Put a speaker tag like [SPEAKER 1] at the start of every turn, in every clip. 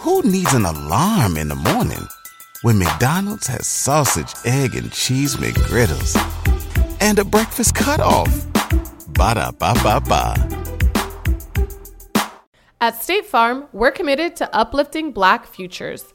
[SPEAKER 1] Who needs an alarm in the morning when McDonald's has sausage, egg, and cheese McGriddles and a breakfast cutoff? Ba da ba ba ba.
[SPEAKER 2] At State Farm, we're committed to uplifting Black futures.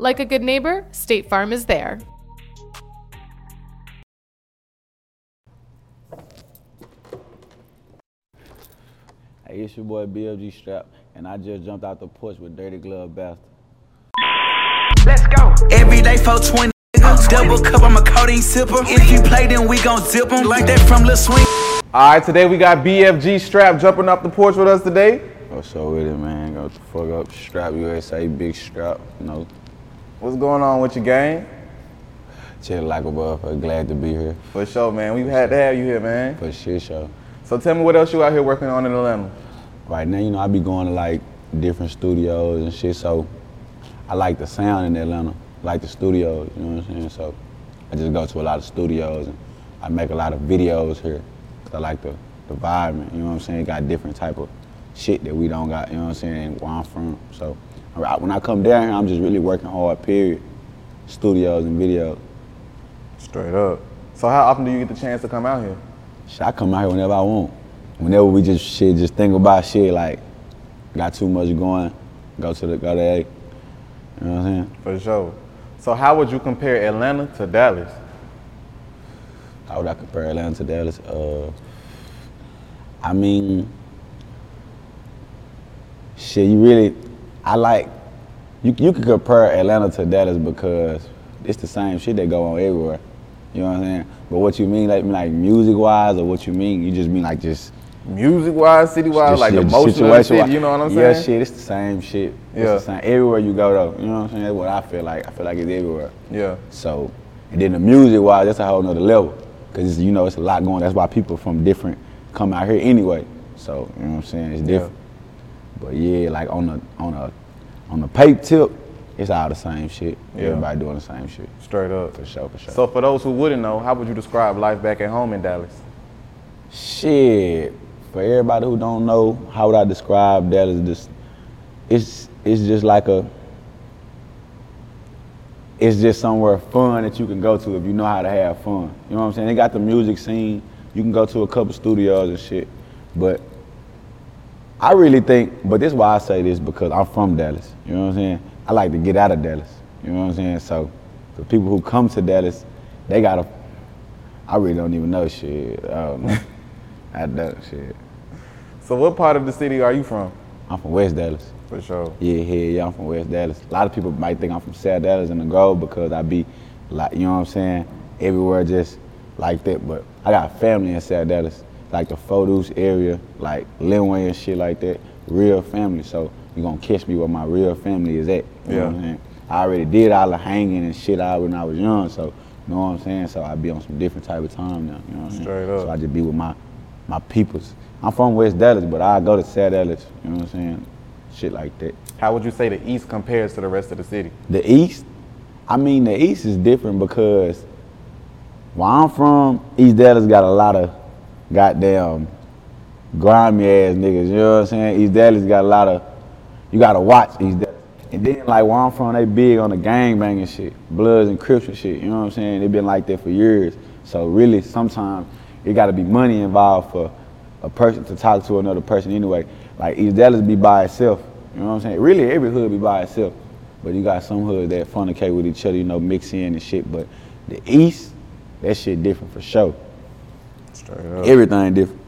[SPEAKER 2] Like a good neighbor, State Farm is there.
[SPEAKER 3] Hey, it's your boy BFG Straap, and I just jumped out the porch with Dirty Glove Bastard.
[SPEAKER 4] Let's go. Every day 420. nigga. Double cup, I'm a codeine sipper. If you play, then we gon' zip zip 'em like that from Lil Swing.
[SPEAKER 5] All right, today we got BFG Straap jumping off the porch with us today.
[SPEAKER 3] What's up with it, man? Go the fuck up. Strap USA, big strap. You know,
[SPEAKER 5] What's going on with your gang?
[SPEAKER 3] chill like a motherfucker. Glad to be here
[SPEAKER 5] For sure, man. We've had to have you here, man.
[SPEAKER 3] for sure, show.
[SPEAKER 5] So tell me what else you out here working on in Atlanta.
[SPEAKER 3] Right now, you know, I be going to like different studios and shit, so I like the sound in Atlanta, like the studios, you know what I'm saying? So I just go to a lot of studios and I make a lot of videos here. 'cause I like the, the vibe, you know what I'm saying? Got different type of shit that we don't got, you know what I'm saying, where I'm from. So I- when I come down here, I'm just really working hard, period. Studios and videos.
[SPEAKER 5] Straight up. So how often do you get the chance to come out here?
[SPEAKER 3] Shit, I come out here whenever I want. Whenever we just shit, just think about shit like got too much going, go to the go to A. You know what I'm saying?
[SPEAKER 5] For sure. So how would you compare Atlanta to Dallas?
[SPEAKER 3] How would I compare Atlanta to Dallas? Uh, I mean, shit, you really, I like, you, you could compare Atlanta to Dallas because it's the same shit that go on everywhere. You know what I'm saying? But what you mean, like, like music wise, or what you mean, you just mean like just
[SPEAKER 5] Music wise, city wise, like the
[SPEAKER 3] shit,
[SPEAKER 5] motion of city, you know what I'm saying?
[SPEAKER 3] Yeah, shit, it's the same shit. It's
[SPEAKER 5] Yeah.
[SPEAKER 3] the same. Everywhere you go though, you know what I'm saying? That's what I feel like. I feel like it's everywhere.
[SPEAKER 5] Yeah.
[SPEAKER 3] So, and then the music wise, that's a whole nother level. Cause you know it's a lot going. That's why people from different come out here anyway. So you know what I'm saying? It's different. But yeah, like on the on a on the pape tip, it's all the same shit.
[SPEAKER 5] Yeah.
[SPEAKER 3] Everybody doing the same shit.
[SPEAKER 5] Straight up.
[SPEAKER 3] For sure, for sure.
[SPEAKER 5] So for those who wouldn't know, how would you describe life back at home in Dallas?
[SPEAKER 3] Shit. For everybody who don't know, how would I describe that Just? It's it's just like a. It's just somewhere fun that you can go to if you know how to have fun. You know what I'm saying? They got the music scene. You can go to a couple studios and shit. But I really think, but this is why I say this because I'm from Dallas. You know what I'm saying? I like to get out of Dallas. You know what I'm saying? So the people who come to Dallas, they gotta. I really don't even know shit. I don't know. I don't shit.
[SPEAKER 5] So what part of the city are you from?
[SPEAKER 3] I'm from West Dallas.
[SPEAKER 5] For sure.
[SPEAKER 3] Yeah, yeah, yeah. I'm from West Dallas. A lot of people might think I'm from South Dallas in the Grove because I be like, you know what I'm saying, everywhere just like that. But I got family in South Dallas, like the photos area, like Linway and shit like that. Real family. So you gonna catch me where my real family is at. You know
[SPEAKER 5] Yeah.
[SPEAKER 3] what I'm saying? I already did all the hanging and shit out when I was young. So you know what I'm saying? So I be on some different type of time now. You know what I'm
[SPEAKER 5] Straight
[SPEAKER 3] saying?
[SPEAKER 5] up.
[SPEAKER 3] So I just be with my my peoples. I'm from West Dallas, but I go to South Dallas. You know what I'm saying? Shit like that.
[SPEAKER 5] How would you say the East compares to the rest of the city?
[SPEAKER 3] The East, I mean, the East is different because where I'm from, East Dallas got a lot of goddamn grimy ass niggas. You know what I'm saying? East Dallas got a lot of, you gotta watch East Dallas. And then like where I'm from, they big on the gang banging shit, Bloods and Crips and shit. You know what I'm saying? They been like that for years. So really, sometimes it gotta be money involved for a person to talk to another person anyway. Like East Dallas be by itself. You know what I'm saying? Really, every hood be by itself. But you got some hoods that fornicate with each other, you know, mix in and shit. But the East, that shit different for sure.
[SPEAKER 5] Straight up.
[SPEAKER 3] Everything different.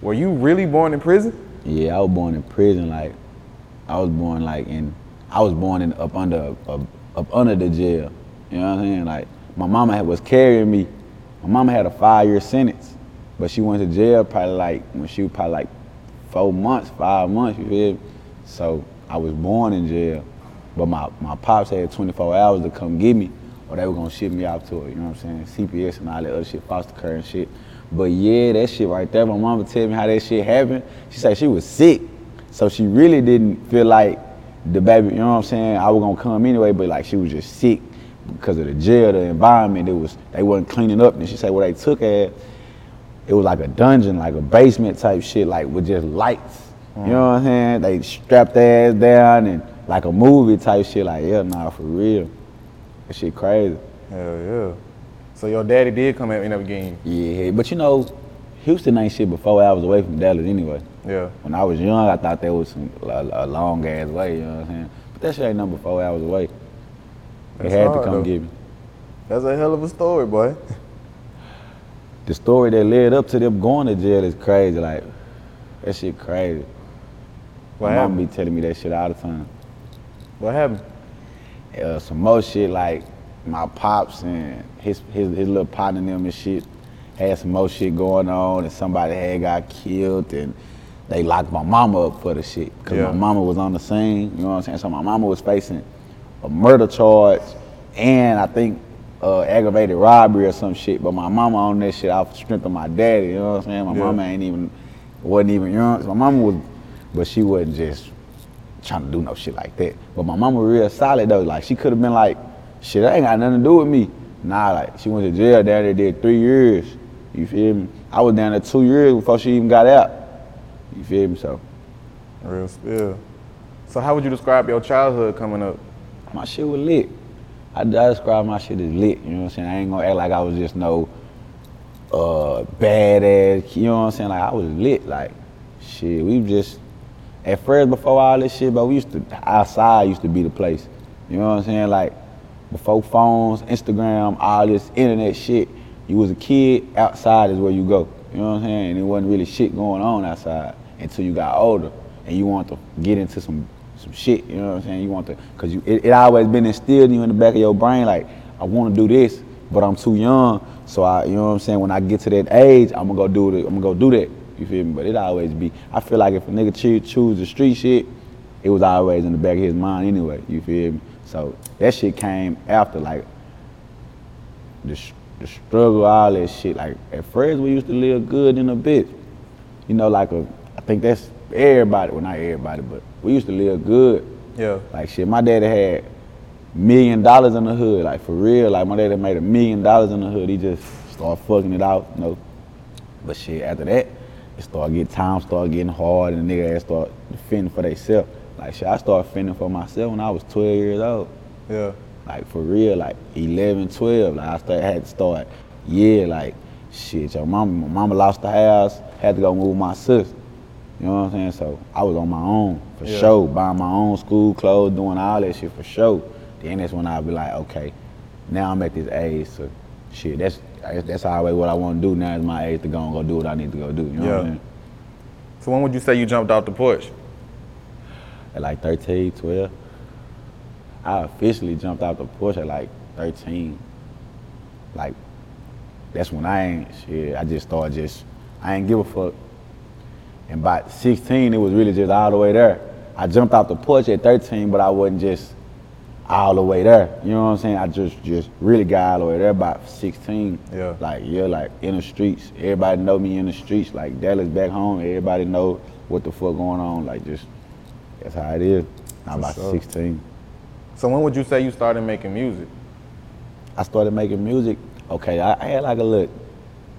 [SPEAKER 5] Were you really born in prison?
[SPEAKER 3] Yeah, I was born in prison. Like, I was born like in, I was born in up under up, up under the jail. You know what I'm saying? Like, my mama had, was carrying me. My mama had a five year sentence, but she went to jail probably like when she was probably like four months, five months. You feel? me? So I was born in jail, But my, my pops had 24 hours to come get me, or they were gonna ship me out to it. You know what I'm saying? CPS and all that other shit, foster care and shit. But yeah, that shit right there. My mama tell me how that shit happened. She said she was sick, so she really didn't feel like the baby. You know what I'm saying? I was gonna come anyway, but like she was just sick because of the jail, the environment. It was they wasn't cleaning up. And she said what they took at, it was like a dungeon, like a basement type shit, like with just lights. You know what I'm saying? They strapped their ass down and like a movie type shit. Like yeah, nah, for real. That shit crazy.
[SPEAKER 5] Hell yeah. So your daddy did come and end up getting you.
[SPEAKER 3] Yeah, but you know, Houston ain't shit but four hours away from Dallas anyway.
[SPEAKER 5] Yeah.
[SPEAKER 3] When I was young, I thought that was some, a, a long ass way. You know what I'm saying? But that shit ain't number four hours away. They
[SPEAKER 5] That's
[SPEAKER 3] had
[SPEAKER 5] hard,
[SPEAKER 3] to come
[SPEAKER 5] though.
[SPEAKER 3] get me.
[SPEAKER 5] That's a hell of a story, boy.
[SPEAKER 3] the story that led up to them going to jail is crazy. Like, that shit crazy.
[SPEAKER 5] What
[SPEAKER 3] My mom be telling me that shit all the time.
[SPEAKER 5] What happened?
[SPEAKER 3] Uh, some more shit like my pops and his, his his little partner and them and shit had some more shit going on and somebody had got killed and they locked my mama up for the shit because
[SPEAKER 5] Yeah.
[SPEAKER 3] my mama was on the scene. You know what I'm saying? So my mama was facing a murder charge and I think uh, aggravated robbery or some shit. But my mama on that shit off the strength of my daddy. You know what I'm saying? My
[SPEAKER 5] Yeah.
[SPEAKER 3] mama ain't even wasn't even you know. My mama was, but she wasn't just trying to do no shit like that. But my mama real solid though. Like she could have been like, shit, that ain't got nothing to do with me. Nah, like she went to jail down there, did three years. You feel me? I was down there two years before she even got out. You feel me? So
[SPEAKER 5] Real spill. So how would you describe your childhood coming up?
[SPEAKER 3] my shit was lit. I, I describe my shit as lit. You know what I'm saying? I ain't gonna act like I was just no uh badass. You know what I'm saying? Like I was lit. Like shit, we just at first before all this shit, but we used to outside used to be the place. You know what I'm saying? Like before phones, Instagram, all this internet shit. You was a kid, outside is where you go. You know what I'm saying? And it wasn't really shit going on outside until you got older and you want to get into some some shit. You know what I'm saying? You want to, cause you it, it always been instilled in you in the back of your brain like I want to do this, but I'm too young. So I, you know what I'm saying? When I get to that age, I'm gonna go do it. I'm gonna go do that. You feel me? But it always be. I feel like if a nigga choose, choose the street shit, it was always in the back of his mind anyway. You feel me? So that shit came after like the, the struggle, all that shit. Like at first we used to live good in a bit. You know, like a, I think that's everybody. Well, not everybody, but we used to live good.
[SPEAKER 5] Yeah.
[SPEAKER 3] Like shit, my daddy had million dollars in the hood, like for real. Like my daddy made a million dollars in the hood. He just started fucking it out, you know. But shit, after that, it started getting times started getting hard, and the nigga ass started fending for themselves. Like shit, I started fending for myself when I was 12 years old.
[SPEAKER 5] Yeah.
[SPEAKER 3] Like for real, like 11, 12. Like I started, had to start, yeah, like shit. Your mama, my mama lost the house, had to go move my sister. You know what I'm saying? So I was on my own for
[SPEAKER 5] Yeah.
[SPEAKER 3] sure, buying my own school clothes, doing all that shit for sure. Then that's when I'll be like, okay, now I'm at this age, so shit, that's that's always what I want to do. Now is my age to go and go do what I need to go do. You know what I mean?
[SPEAKER 5] So when would you say you jumped off the porch?
[SPEAKER 3] At like 13, 12. I officially jumped out the porch at like 13. Like, that's when I ain't, shit, I just started just, I ain't give a fuck. And by 16, it was really just all the way there. I jumped out the porch at 13, but I wasn't just all the way there. You know what I'm saying? I just just really got all the way there about 16.
[SPEAKER 5] Yeah.
[SPEAKER 3] Like, yeah, like in the streets. Everybody know me in the streets. Like Dallas back home, everybody know what the fuck going on. Like just, that's how it is. I'm about
[SPEAKER 5] sure.
[SPEAKER 3] 16.
[SPEAKER 5] So when would you say you started making music?
[SPEAKER 3] I started making music. Okay, I, I had like a look.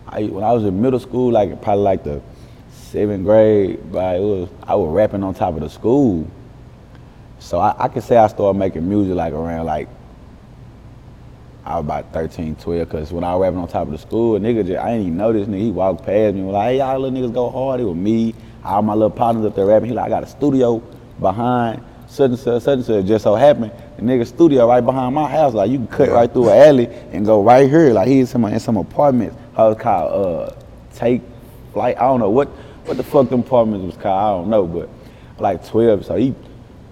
[SPEAKER 3] I, when I was in middle school, like probably like the seventh grade, but it was I was rapping on top of the school. So I, I say I started making music like around like I was about 13, 12, cause when I was rapping on top of the school, a nigga just I didn't even know this nigga. He walked past me, was like, "Hey, y'all little niggas go hard." It was me, all my little partners up there rapping. He like, "I got a studio behind such and such, such and such." Just so happened, the nigga studio right behind my house. Like you can cut right through an alley and go right here. Like he in some in some apartments. How it's called uh take flight. I don't know what what the fuck them apartments was called. I don't know, but like 12. So he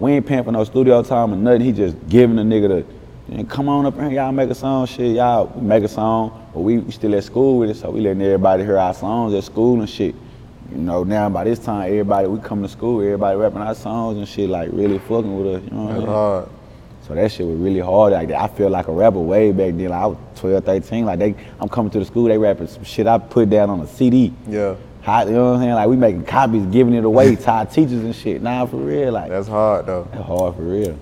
[SPEAKER 3] we ain't paying for no studio time or nothing. He just giving the nigga the and come on up here, y'all make a song, shit. Y'all make a song, but we, we still at school with it, so we letting everybody hear our songs at school and shit. You know, now by this time, everybody we come to school, everybody rapping our songs and shit, like really fucking with us. You know what I'm
[SPEAKER 5] That's
[SPEAKER 3] saying?
[SPEAKER 5] hard.
[SPEAKER 3] So that shit was really hard. Like I feel like a rapper way back then. Like I was 12, 13. Like they, I'm coming to the school, they rapping some shit I put down on a CD.
[SPEAKER 5] Yeah.
[SPEAKER 3] Hot, you know what I'm saying? Like we making copies, giving it away to our teachers and shit. Nah, for real, like
[SPEAKER 5] That's hard though.
[SPEAKER 3] that's hard for real.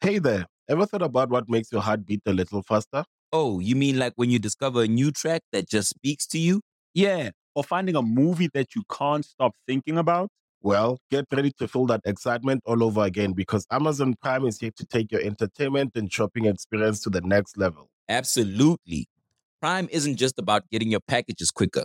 [SPEAKER 6] Hey there, ever thought about what makes your heart beat a little faster?
[SPEAKER 7] Oh, you mean like when you discover a new track that just speaks to you?
[SPEAKER 8] Yeah, or finding a movie that you can't stop thinking about.
[SPEAKER 6] Well, get ready to feel that excitement all over again because Amazon Prime is here to take your entertainment and shopping experience to the next level.
[SPEAKER 7] Absolutely. Prime isn't just about getting your packages quicker.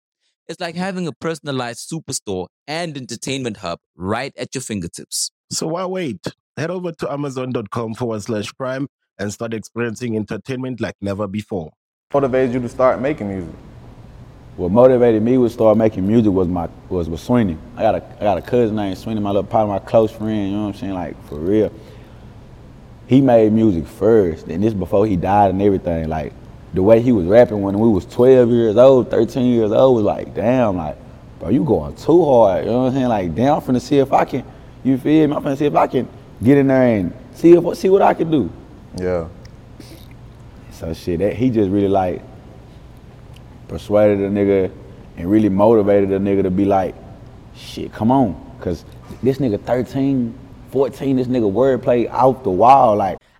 [SPEAKER 7] It's like having a personalized superstore and entertainment hub right at your fingertips.
[SPEAKER 6] So why wait? Head over to amazon.com forward slash prime and start experiencing entertainment like never before.
[SPEAKER 5] Motivated you to start making music.
[SPEAKER 3] What motivated me to start making music was my was was Sweeney. I got a I got a cousin named Sweeney, my little partner, my close friend. You know what I'm saying? Like for real. He made music first, and this before he died and everything. Like the way he was rapping when we was 12 years old, 13 years old was like, damn, like, bro, you going too hard. You know what I'm saying? Like, damn, I'm finna see if I can. You feel me? I'm finna see if I can get in there and see if see what I can do.
[SPEAKER 5] Yeah.
[SPEAKER 3] So shit, that he just really like persuaded a nigga and really motivated a nigga to be like, shit, come on. Cause this nigga 13, 14, this nigga wordplay out the wall. Like,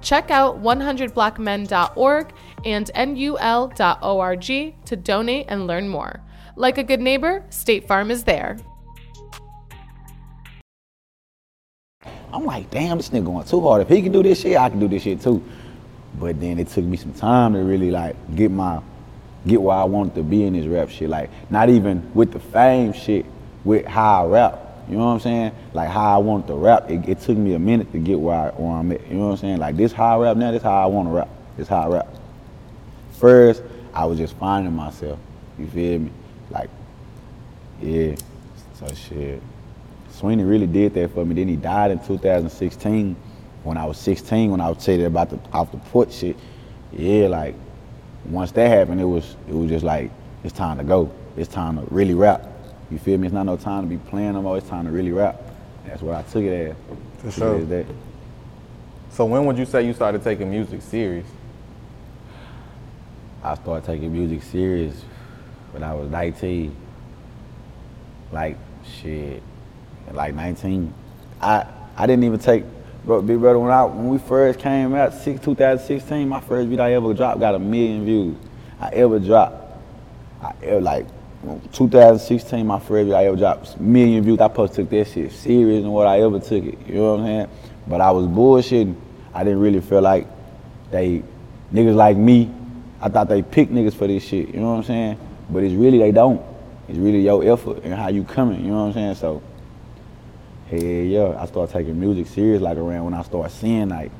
[SPEAKER 2] Check out 100blackmen.org and nul.org to donate and learn more. Like a good neighbor, State Farm is there.
[SPEAKER 3] I'm like, damn, this nigga going too hard. If he can do this shit, I can do this shit too. But then it took me some time to really like get my get where I wanted to be in this rap shit. Like not even with the fame shit, with how I rap. You know what I'm saying? Like how I wanted to rap. It, it took me a minute to get where, I, where I'm at. You know what I'm saying? Like this how I rap now, this how I want to rap. This how I rap. First, I was just finding myself. You feel me? Like, yeah. So shit. Sweeney really did that for me. Then he died in 2016 when I was 16, when I was telling about the off the port shit. Yeah, like once that happened, it was it was just like it's time to go. It's time to really rap. You feel me? It's not no time to be playing no more. It's time to really rap. That's what I took it as.
[SPEAKER 5] For sure.
[SPEAKER 3] that.
[SPEAKER 5] So when would you say you started taking music serious?
[SPEAKER 3] I started taking music serious when I was 19. Like shit, like 19. I I didn't even take, bro, big brother. When I when we first came out, six, 2016, my first beat I ever dropped got a million views. I ever dropped. I ever like 2016, my first I ever dropped million views. I supposed to took that shit serious and what I ever took it. You know what I'm saying? But I was bullshitting. I didn't really feel like they niggas like me. I thought they pick niggas for this shit. You know what I'm saying? But it's really they don't. It's really your effort and how you coming. You know what I'm saying? So, hey, yeah, I started taking music serious like around when I started seeing like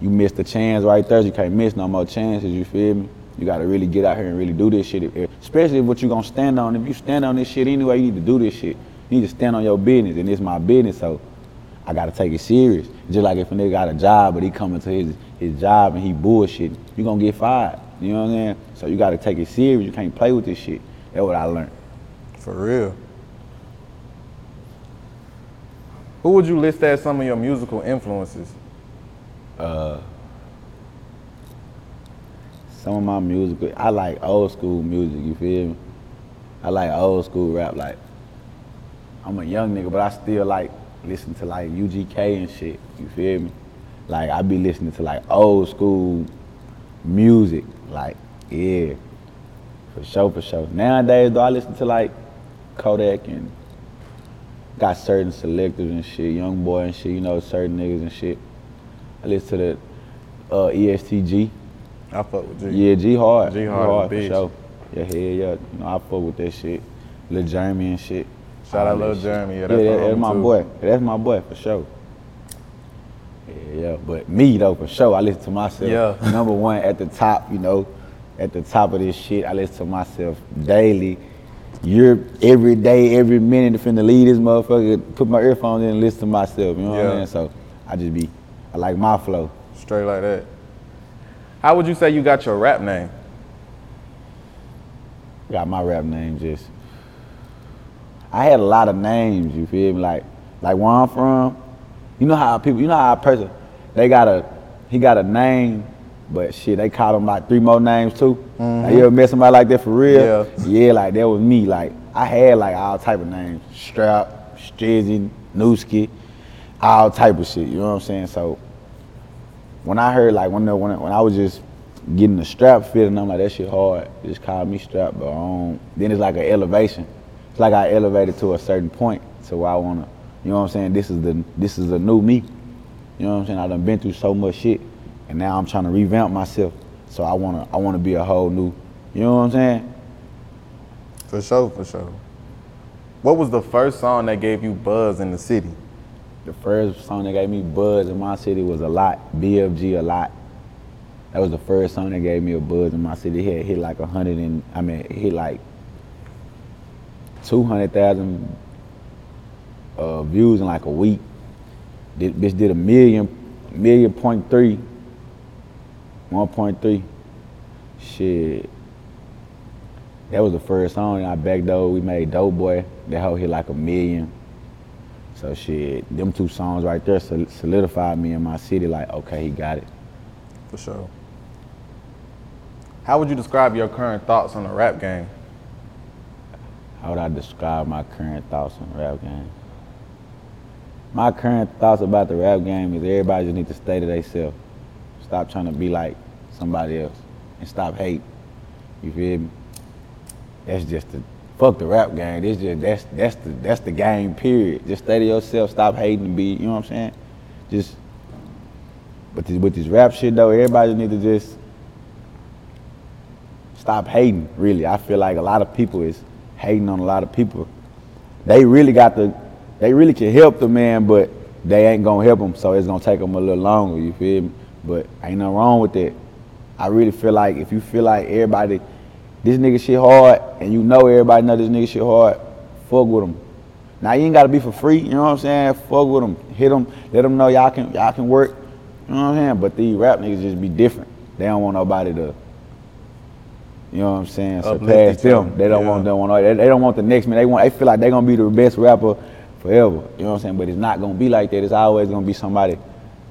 [SPEAKER 3] you missed a chance right there. You can't miss no more chances. You feel me? You got to really get out here and really do this shit. If- Especially what you gonna stand on. If you stand on this shit anyway, you need to do this shit. You need to stand on your business, and it's my business. So I gotta take it serious. Just like if a nigga got a job, but he coming to his his job and he bullshit, you gonna get fired. You know what I'm saying? So you gotta take it serious. You can't play with this shit. That's what I learned.
[SPEAKER 5] For real. Who would you list as some of your musical influences?
[SPEAKER 3] Uh, Some of my music, I like old school music. You feel me? I like old school rap. Like I'm a young nigga, but I still like listen to like UGK and shit. You feel me? Like I be listening to like old school music. Like yeah, for sure, for sure. Nowadays though, I listen to like Kodak and got certain selectives and shit, young boy and shit, you know, certain niggas and shit. I listen to the uh, ESTG.
[SPEAKER 5] I fuck with G.
[SPEAKER 3] Yeah, G hard.
[SPEAKER 5] G hard
[SPEAKER 3] for
[SPEAKER 5] a bitch.
[SPEAKER 3] sure. Yeah, hell yeah. You know, I fuck with that shit. Lil Jeremy and shit.
[SPEAKER 5] Shout out Lil. Jeremy. Yeah,
[SPEAKER 3] Yeah,
[SPEAKER 5] that's
[SPEAKER 3] that-
[SPEAKER 5] my
[SPEAKER 3] that's my
[SPEAKER 5] too.
[SPEAKER 3] boy. That's my boy for sure. Yeah, yeah. But me though, for sure, I listen to myself.
[SPEAKER 5] Yeah.
[SPEAKER 3] Number one at the top, you know, at the top of this shit, I listen to myself daily. You're every day, every minute, finna leave this motherfucker, put my earphones in and listen to myself. You know what I'm saying? So I just be, I like my flow.
[SPEAKER 5] Straight like that. How would you say you got your rap name?
[SPEAKER 3] got my rap name just I had a lot of names, you feel me? Like like where I'm from, you know how people you know how a person they got a he got a name, but shit, they call him like three more names too. Like, you ever met somebody like that for real?
[SPEAKER 5] Mm-hmm. Yeah.
[SPEAKER 3] Yeah, like that was me. Like I had like all type of names. Strap, Strizzy, Newski, all type of shit, you know what I'm saying? So when I heard like when the, when, I- when I was just getting the strap fit and I'm like that shit hard. Just call me strap, but um, then it's like an elevation. It's like I elevated to a certain point to where I wanna, you know what I'm saying? This is the this is the new me. You know what I'm saying? I done been through so much shit, and now I'm trying to revamp myself. So I wanna I wanna be a whole new. You know what I'm saying?
[SPEAKER 5] For sure, for sure. What was the first song that gave you buzz in the city?
[SPEAKER 3] The first song that gave me buzz in my city was a lot. BFG a lot. That was the first song that gave me a buzz in my city. It hit like a hundred and I mean it hit like two hundred thousand uh, views in like a week. This bitch did a million, million point three, one point three. Shit. That was the first song, I backed though. We made Dope Boy. That hoe hit like a million. So shit, them two songs right there solidified me in my city. Like, okay, he got it.
[SPEAKER 5] For sure. How would you describe your current thoughts on the rap game?
[SPEAKER 3] How would I describe my current thoughts on the rap game? My current thoughts about the rap game is everybody just need to stay to themselves. Stop trying to be like somebody else and stop hate. You feel me? That's just the fuck the rap game. This just that's that's the that's the game. Period. Just to yourself. Stop hating be. You know what I'm saying? Just. But this, with this rap shit though, everybody need to just stop hating. Really, I feel like a lot of people is hating on a lot of people. They really got the, they really can help the man, but they ain't gonna help him. So it's gonna take them a little longer. You feel me? But ain't nothing wrong with that. I really feel like if you feel like everybody, this nigga shit hard, and you know everybody know this nigga shit hard, fuck with him. Now you ain't gotta be for free. You know what I'm saying? Fuck with them, hit them, let them know y'all can y'all can work. You know what I'm saying? But these rap niggas just be different. They don't want nobody to. You know what I'm saying? Surpass them. They don't
[SPEAKER 5] Yeah.
[SPEAKER 3] want them. Want, they, they don't want the next man. They want. They feel like they gonna be the best rapper forever. You know what I'm saying? But it's not gonna be like that. It's always gonna be somebody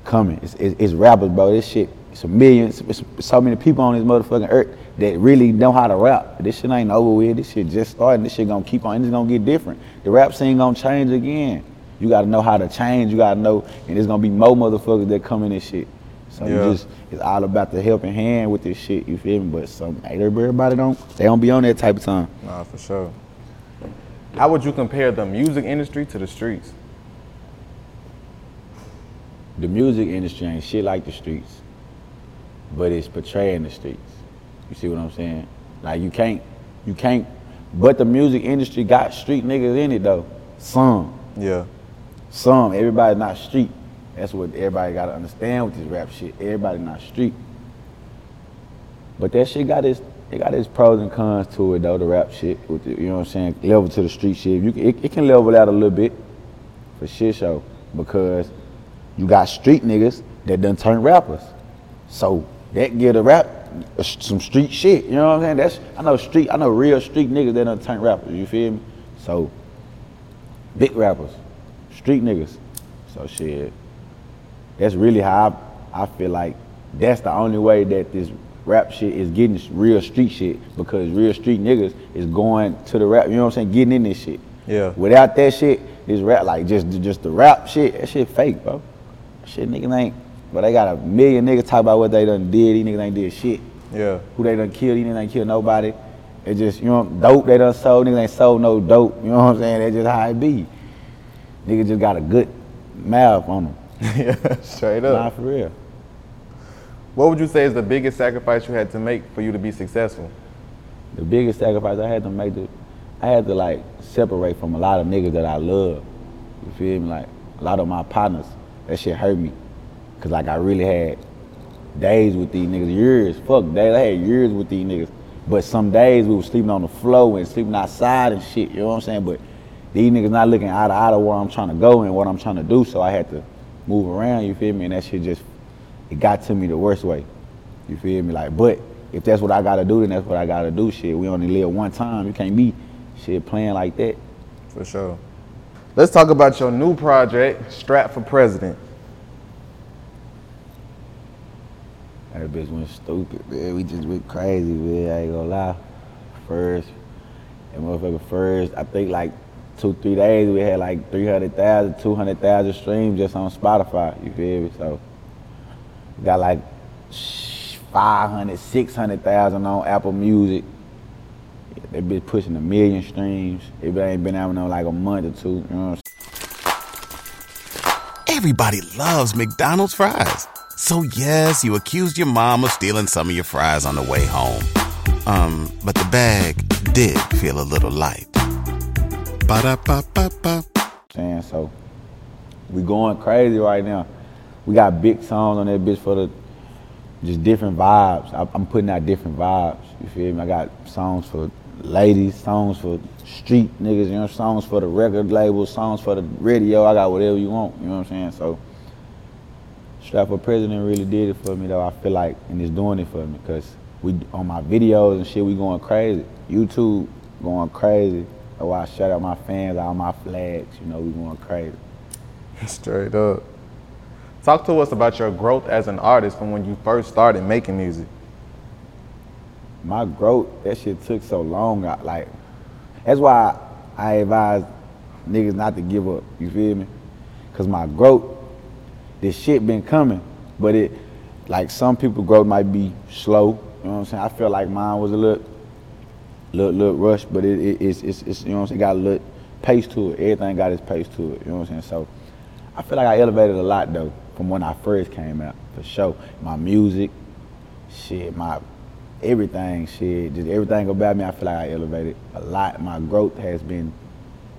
[SPEAKER 3] coming. It's, it's, it's rappers, bro. This shit. It's a million. It's, it's so many people on this motherfucking earth that really know how to rap. This shit ain't over with. This shit just started. This shit gonna keep on. It's gonna get different. The rap scene gonna change again. You gotta know how to change. You gotta know, and there's gonna be more motherfuckers that come in this shit. So
[SPEAKER 5] Yeah.
[SPEAKER 3] you just it's all about the helping hand with this shit. You feel me? But some everybody don't they don't be on that type of time.
[SPEAKER 5] Nah, for sure. How would you compare the music industry to the streets?
[SPEAKER 3] The music industry ain't shit like the streets, but it's portraying the streets. You see what I'm saying? Like you can't, you can't. But the music industry got street niggas in it though. Some,
[SPEAKER 5] Yeah.
[SPEAKER 3] some. Everybody not street. That's what everybody gotta understand with this rap shit. Everybody not street. But that shit got its, it got its pros and cons to it though. The rap shit, with the, you know what I'm saying? Level to the street shit. You can, it, it can level out a little bit, for shit show, because you got street niggas that done turn rappers. So that give the rap some street shit. You know what I'm saying? That's I know street. I know real street niggas that done turn rappers. You feel me? So big rappers, street niggas. So shit. That's really how I, I feel like that's the only way that this rap shit is getting real street shit because real street niggas is going to the rap. You know what I'm saying? Getting in this shit.
[SPEAKER 5] Yeah.
[SPEAKER 3] Without that shit, this rap like just just the rap shit. That shit fake, bro. Shit niggas ain't. But they got a million niggas talk about what they done did. These niggas ain't did shit.
[SPEAKER 5] Yeah.
[SPEAKER 3] Who they done killed? These niggas ain't killed nobody. It just you know dope they done sold. Niggas ain't sold no dope. You know what I'm saying? That's just how it be. nigga just got a good mouth on them.
[SPEAKER 5] yeah, straight
[SPEAKER 3] Nah,
[SPEAKER 5] up.
[SPEAKER 3] for real.
[SPEAKER 5] What would you say is the biggest sacrifice you had to make for you to be successful?
[SPEAKER 3] The biggest sacrifice I had to make, to, I had to like separate from a lot of niggas that I love. You feel me? Like a lot of my partners, that shit hurt me. Cause like I really had days with these niggas, years, fuck days. I had years with these niggas. But some days we was sleeping on the floor and sleeping outside and shit, you know what I'm saying? But these niggas not looking eye to eye to where I'm trying to go and what I'm trying to do, so I had to move around, you feel me? And that shit just, it got to me the worst way. You feel me? Like, but if that's what I gotta do, then that's what I gotta do. Shit, we only live one time. You can't be shit playing like that.
[SPEAKER 5] For sure. Let's talk about your new project, Straap for President.
[SPEAKER 3] That bitch went stupid, man. We just went crazy, man. I ain't gonna lie. First, and motherfucker first, I think like two, three days, we had like 300,000, 200,000 streams just on Spotify. You feel me? So, got like 500, 600,000 on Apple Music. They been pushing a million streams. It ain't been out in like a month or two. You know what I'm
[SPEAKER 1] Everybody loves McDonald's fries. So yes, you accused your mom of stealing some of your fries on the way home. Um, but the bag did feel a little light. Ba-da-ba-ba-ba.
[SPEAKER 3] saying? So we going crazy right now. We got big songs on that bitch for the just different vibes. I, I'm putting out different vibes. You feel me? I got songs for ladies, songs for street niggas, you know, songs for the record label, songs for the radio. I got whatever you want. You know what I'm saying? So Straap for President really did it for me though. I feel like and it's doing it for me because we on my videos and shit we going crazy. YouTube going crazy. Why I shout out my fans, all my flags. You know we going crazy.
[SPEAKER 5] Straight up. Talk to us about your growth as an artist from when you first started making music.
[SPEAKER 3] my growth, that shit took so long. I, like, that's why I advise niggas not to give up. You feel me? Cause my growth, this shit been coming, but it, like some people growth might be slow. You know what I'm saying? I feel like mine was a little, little, little rush, but it, it it's, it's, it's, you know what I'm saying? Got a little pace to it. Everything got its pace to it. You know what I'm saying? So, I feel like I elevated a lot though from when I first came out for sure. My music, shit, my everything, shit, just everything about me. I feel like I elevated a lot. My growth has been,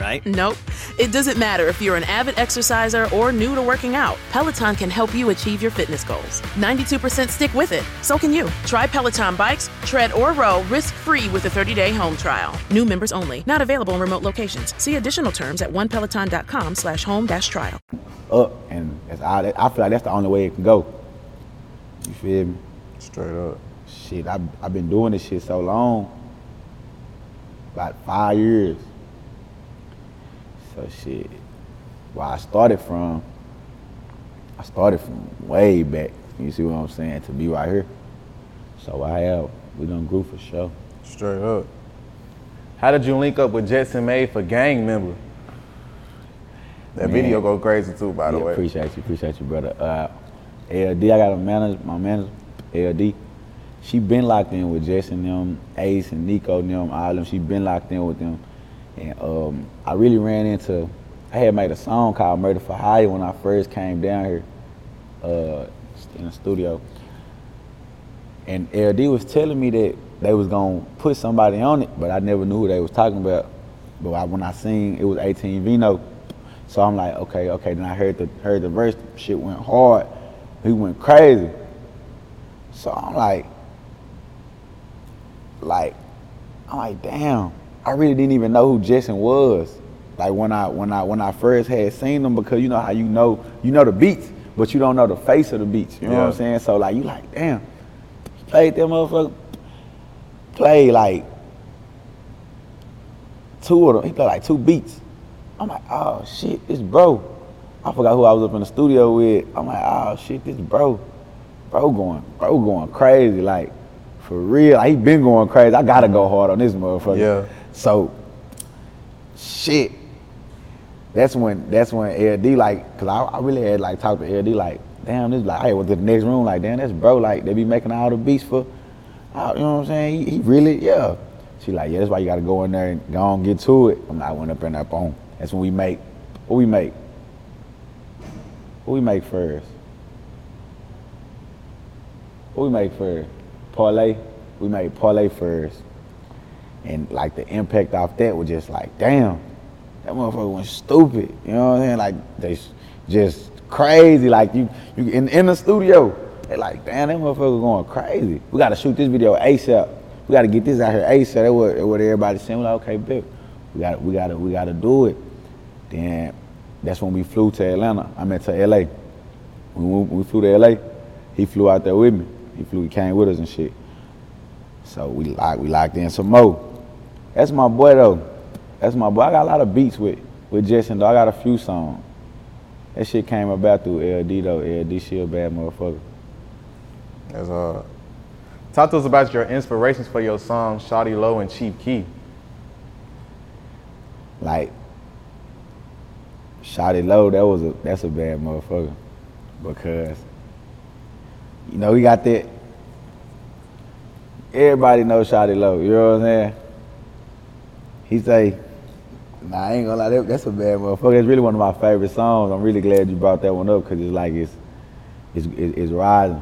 [SPEAKER 9] right?
[SPEAKER 10] Nope. It doesn't matter if you're an avid exerciser or new to working out. Peloton can help you achieve your fitness goals. 92% stick with it. So can you. Try Peloton bikes, tread or row risk-free with a 30-day home trial. New members only. Not available in remote locations. See additional terms at onepeloton.com slash home dash trial.
[SPEAKER 3] up, and that's all. I feel like that's the only way it can go. You feel me?
[SPEAKER 5] Straight up.
[SPEAKER 3] Shit, I I've been doing this shit so long, about five years. So shit, where I started from, I started from way back. You see what I'm saying? To be right here. So I have we done grew for sure.
[SPEAKER 5] Straight up. How did you link up with Jetsonmade for Gang Member? That
[SPEAKER 3] Man.
[SPEAKER 5] video go crazy too, by the
[SPEAKER 3] Yeah,
[SPEAKER 5] way.
[SPEAKER 3] Appreciate you, appreciate you, brother. Uh, LD, I got a manager, my manager, LD. She been locked in with Jetson them, Ace and Nico them, all them. She been locked in with them, and um, I really ran into. I had made a song called "Murder for Hire" when I first came down here uh, in the studio, and LD was telling me that they was gonna put somebody on it, but I never knew who they was talking about. But I, when I seen it was 18 Vino, so I'm like, okay, okay. Then I heard the heard the verse, shit went hard. He went crazy. So I'm like, like, I'm like, damn. I really didn't even know who Jetson was. Like when I when I when I first had seen him, because you know how you know you know the beats, but you don't know the face of the beats. You know what I'm saying? So like you like, damn, played that motherfucker. Played like two of them. He played like two beats. I'm like, oh shit, this bro. I forgot who I was up in the studio with. I'm like, oh shit, this bro. Bro going, bro going crazy. Like, for real. Like, he been going crazy. I gotta go mm-hmm. hard on this motherfucker.
[SPEAKER 5] Yeah.
[SPEAKER 3] So, shit. that's when that's when LD like, cause I, I really had like talked to LD like, damn, this like I went to the next room like, damn, that's bro like they be making all the beats for, you know what I'm saying? He, he really yeah. She like, yeah, that's why you gotta go in there and go on get to it. I'm like, I went up in there, boom. That's when we make, what we make? What we make first? What we make first? Parlay. We made parlay first. And like the impact off that was just like, damn, that motherfucker went stupid. You know what I'm saying? Like they just crazy. Like you, you in, in the studio, they like, damn, that motherfucker going crazy. We gotta shoot this video ASAP. We gotta get this out here ASAP. That's what, that's what everybody saying. We're like, okay, bet. We gotta, we gotta, we gotta do it. Then that's when we flew to Atlanta. I meant to LA. When we, we flew to LA, he flew out there with me. He flew, he came with us and shit. So we locked, we locked in some more. That's my boy though. That's my boy. I got a lot of beats with with Jetson though. I got a few songs. That shit came about through LD though. LD she a bad motherfucker.
[SPEAKER 5] That's hard. Talk to us about your inspirations for your songs, Shawty Lo and Chief Keef.
[SPEAKER 3] Like Shawty Lo, that was a that's a bad motherfucker. Because you know, he got that everybody knows Shawty Lo, you know what I'm saying? He say, nah, I ain't gonna lie, that, that's a bad motherfucker. It's really one of my favorite songs. I'm really glad you brought that one up because it's like it's, it's it's rising.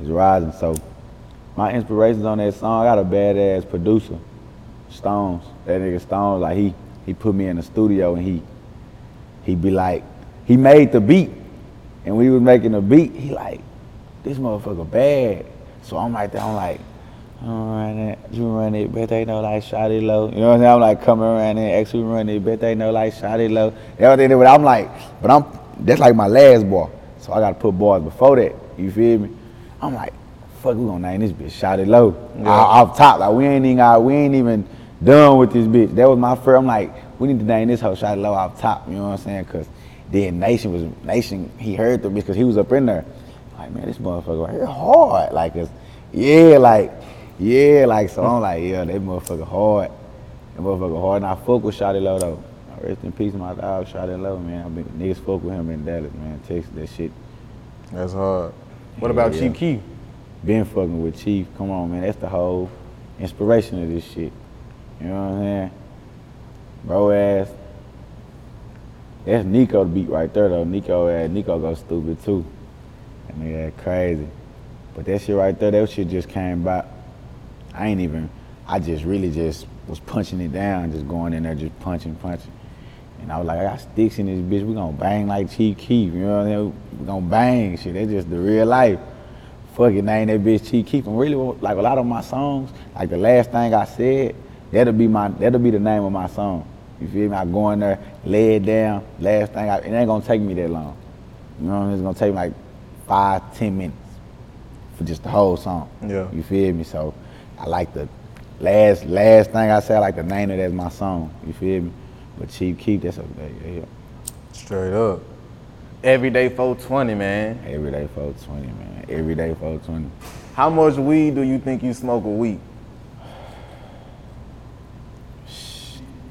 [SPEAKER 3] It's rising. So my inspirations on that song, I got a badass producer, Stones. That nigga Stones, like he he put me in the studio and he he be like, he made the beat. And we was making the beat, he like, this motherfucker bad. So I'm like I'm like, run it, you run it, bet they know like Shawty Lo. You know what I'm saying? I'm like coming around there, actually run it, bet they know like Shawty Lo. Everything, but I'm like, but I'm that's like my last bar. So I gotta put bars before that. You feel me? I'm like, fuck, we gonna name this bitch Shawty Lo.
[SPEAKER 5] Yeah.
[SPEAKER 3] Off, top, like we ain't even got, we ain't even done with this bitch. That was my first. I'm like, we need to name this hoe Shawty Lo off top. You know what I'm saying? Cause then Nation was Nation. He heard the bitch because he was up in there. Like man, this motherfucker right here hard. Like, 'cause- yeah, like, yeah, like. So I'm like, yeah, they motherfucker hard. That motherfucker hard. And I fuck with Shawty Lo though. Rest in peace, my dog, Shawty Lo, man. I been niggas fuck with him in Dallas, man. Texas that shit.
[SPEAKER 5] That's hard. What
[SPEAKER 3] Yeah,
[SPEAKER 5] about
[SPEAKER 3] yeah.
[SPEAKER 5] Chief Keef?
[SPEAKER 3] Been fucking with Chief. Come on, man. That's the whole inspiration of this shit. You know what I'm saying? Bro ass. That's Nico the beat right there though. Nico ass. Nico go stupid too. That nigga that crazy. But that shit right there, that shit just came back. I ain't even, I just really just was punching it down, just going in there, just punching, punching. And I was like, I got sticks in this bitch. We gonna bang like Chief Keef. You know what I mean? We gonna bang shit. That's just the real life. Fucking name that bitch Chief Keef. And really, like a lot of my songs, like the last thing I said, that'll be my, that'll be the name of my song. You feel me? I go in there, lay it down. Last thing, I, it ain't gonna take me that long. You know what I mean? It's gonna take me like five, ten minutes for just the whole song.
[SPEAKER 5] Yeah.
[SPEAKER 3] You feel me? So I like the last last thing I said, I like the name of that's my song. You feel me? But Chief Keef, that's a yeah.
[SPEAKER 5] Straight up. Everyday 420, man.
[SPEAKER 3] Everyday 420, man. Everyday 420.
[SPEAKER 5] How much weed do you think you smoke a week?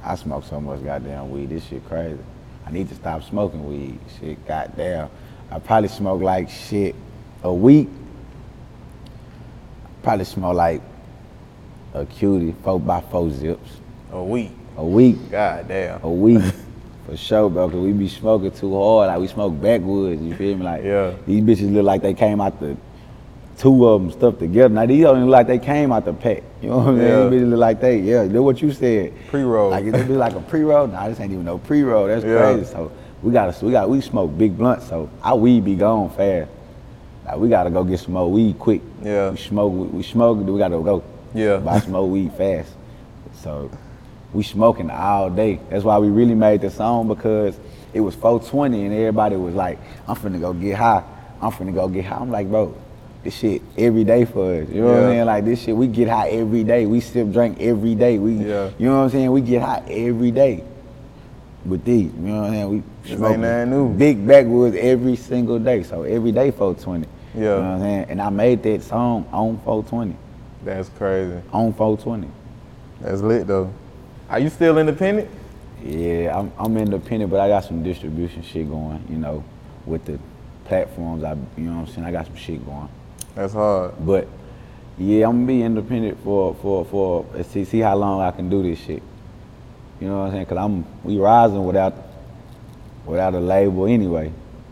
[SPEAKER 3] I smoke so much goddamn weed. This shit crazy. I need to stop smoking weed. Shit, goddamn. I probably smoke like shit a week. Probably smoke like a cutie, four by four zips.
[SPEAKER 5] A week.
[SPEAKER 3] A week.
[SPEAKER 5] God damn.
[SPEAKER 3] A week. For sure, bro, cause we be smoking too hard. Like we smoke backwoods, you feel me? Like
[SPEAKER 5] Yeah.
[SPEAKER 3] these bitches look like they came out the two of them stuff together. Now these don't look like they came out the pack. You know what I mean?
[SPEAKER 5] Yeah.
[SPEAKER 3] These bitches look like they, yeah, look what you said.
[SPEAKER 5] Pre-roll.
[SPEAKER 3] Like it be like a pre-roll. Nah, this ain't even no pre-roll. That's
[SPEAKER 5] Yeah.
[SPEAKER 3] crazy. So we gotta, we got, we smoke big blunts. So our weed be gone fast. Like we gotta go get some more weed quick.
[SPEAKER 5] Yeah.
[SPEAKER 3] We smoke, we, we smoke, we gotta go.
[SPEAKER 5] Yeah.
[SPEAKER 3] Buy some more weed fast. So we smoking all day. That's why we really made the song because it was 420 and everybody was like, I'm finna go get high. I'm finna go get high. I'm like, bro, this shit every day for us. You know what I'm saying? Like this shit, we get high every day. We sip drink every day. We,
[SPEAKER 5] Yeah.
[SPEAKER 3] you know what I'm saying? We get high every day with these. You know what I'm saying? We smoke
[SPEAKER 5] new.
[SPEAKER 3] big backwoods every single day. So every day 420.
[SPEAKER 5] Yeah.
[SPEAKER 3] You know what I'm saying? And I made that song on 420.
[SPEAKER 5] That's crazy.
[SPEAKER 3] On 420.
[SPEAKER 5] That's lit though. Are you still independent?
[SPEAKER 3] Yeah, I'm, I'm independent, but I got some distribution shit going, you know, with the platforms. I, you know what I'm saying? I got some shit going.
[SPEAKER 5] That's hard.
[SPEAKER 3] But yeah, I'm gonna be independent for for for see see how long I can do this shit. You know what I'm saying? Cause I'm we rising without without a label anyway.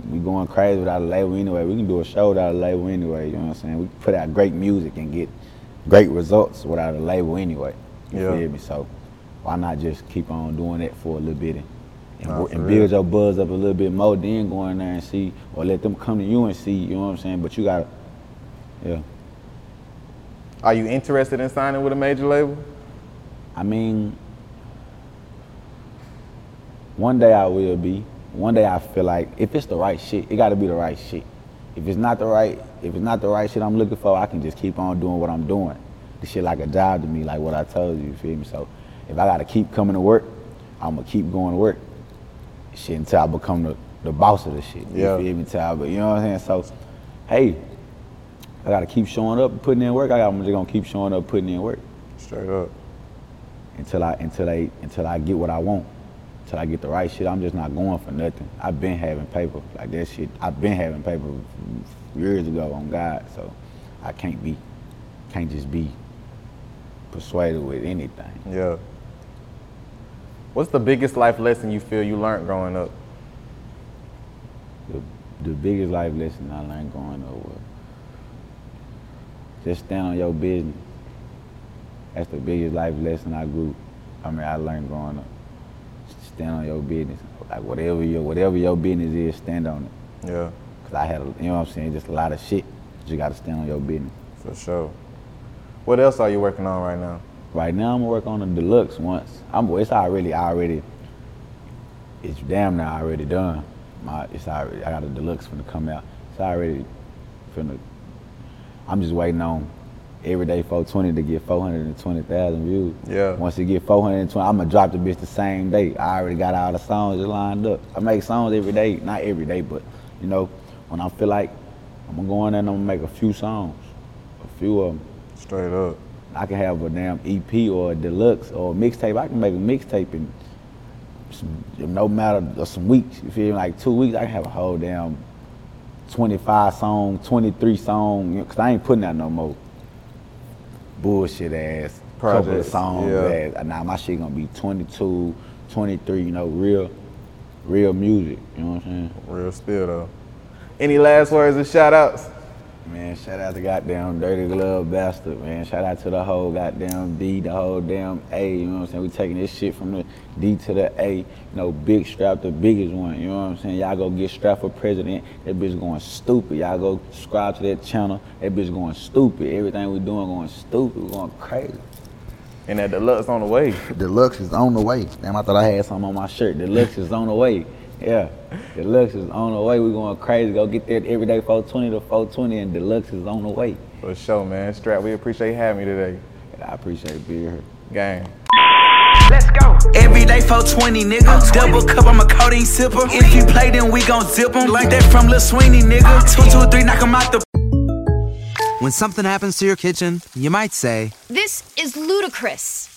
[SPEAKER 3] We going crazy without a label anyway. We can do a show without a label anyway. You know what I'm saying? We put out great music and get great results without a label anyway. You
[SPEAKER 5] Yeah.
[SPEAKER 3] feel me? So why not just keep on doing that for a little bit and, and,
[SPEAKER 5] Nah,
[SPEAKER 3] and build your buzz up a little bit more, then go in there and see, or let them come to you and see. You know what I'm saying? But you gotta, yeah.
[SPEAKER 5] Are you interested in signing with a major label?
[SPEAKER 3] I mean, one day I will be. One day I feel like if it's the right shit, it got to be the right shit. If it's not the right, if it's not the right shit I'm looking for, I can just keep on doing what I'm doing. This shit like a job to me, like what I told you. You feel me? So if I got to keep coming to work, I'm gonna keep going to work. Shit until I become the, the boss of the shit. You
[SPEAKER 5] Yeah.
[SPEAKER 3] feel me? I, but you know what I'm saying? So, hey, I got to keep showing up, and putting in work. I I'm just gonna keep showing up, putting in work
[SPEAKER 5] Straight up.
[SPEAKER 3] until I until they until I get what I want. Until I get the right shit, I'm just not going for nothing. I've been having paper like that shit. I've been having paper years ago on God, so I can't be can't just be persuaded with anything.
[SPEAKER 5] Yeah. What's the biggest life lesson you feel you learned growing up?
[SPEAKER 3] The, the biggest life lesson I learned growing up was just stand on your business. That's the biggest life lesson I grew. I mean, I learned growing up. Stand on your business. Like whatever your whatever your business is, stand on it.
[SPEAKER 5] Yeah,
[SPEAKER 3] Cause I had, a, you know what I'm saying, just a lot of shit. You got to stand on your business.
[SPEAKER 5] for sure. What else are you working on right now?
[SPEAKER 3] Right now, I'm gonna work on the deluxe once. I'm, it's already, already, it's damn near already done. My, it's already, I got a deluxe finna come out. It's already finna, I'm just waiting on Everyday 420 to get 420,000 views.
[SPEAKER 5] Yeah.
[SPEAKER 3] Once it get 420, I'm gonna drop the bitch the same day. I already got all the songs lined up. I make songs every day, not every day, but you know, when I feel like I'm gonna go in there and I'm gonna make a few songs, a few of them.
[SPEAKER 5] Straight up.
[SPEAKER 3] I can have a damn EP or a deluxe or a mixtape. I can make a mixtape in some, no matter some weeks. You feel me? Like two weeks, I can have a whole damn 25 song, 23 song. You know, Cause I ain't putting out no more bullshit ass couple of
[SPEAKER 5] Projects,
[SPEAKER 3] songs.
[SPEAKER 5] yeah.
[SPEAKER 3] Ass. Now my shit gonna be 22, 23. You know, real, real music. You know what I'm saying?
[SPEAKER 5] Real spill though. Any last words or shout outs?
[SPEAKER 3] Man, shout out to goddamn Dirty Glove Bastard, man. Shout out to the whole goddamn D, the whole damn A, you know what I'm saying? We taking this shit from the D to the A, you know, Big Straap, the biggest one, you know what I'm saying? Y'all go get Straap for president, that bitch going stupid. Y'all go subscribe to that channel, that bitch going stupid. Everything we doing going stupid, we going crazy.
[SPEAKER 5] And that deluxe on the way.
[SPEAKER 3] Deluxe is on the way. Damn, I thought I had something on my shirt. Deluxe is on the way. Yeah, Deluxe is on the way. We going crazy. Go get there everyday 420 to 420, and Deluxe is on the way.
[SPEAKER 5] For sure, man. Straap, we appreciate having you today.
[SPEAKER 3] And I appreciate being here.
[SPEAKER 5] Gang.
[SPEAKER 4] Let's go. Everyday 420, nigga. Double cup, I'm a codeine sipper. If you play, then we gon' zip 'em. Like that from Lil Sweeney, nigga. Two, two, three, knock 'em out the.
[SPEAKER 11] When something happens to your kitchen, you might say,
[SPEAKER 12] This is ludicrous.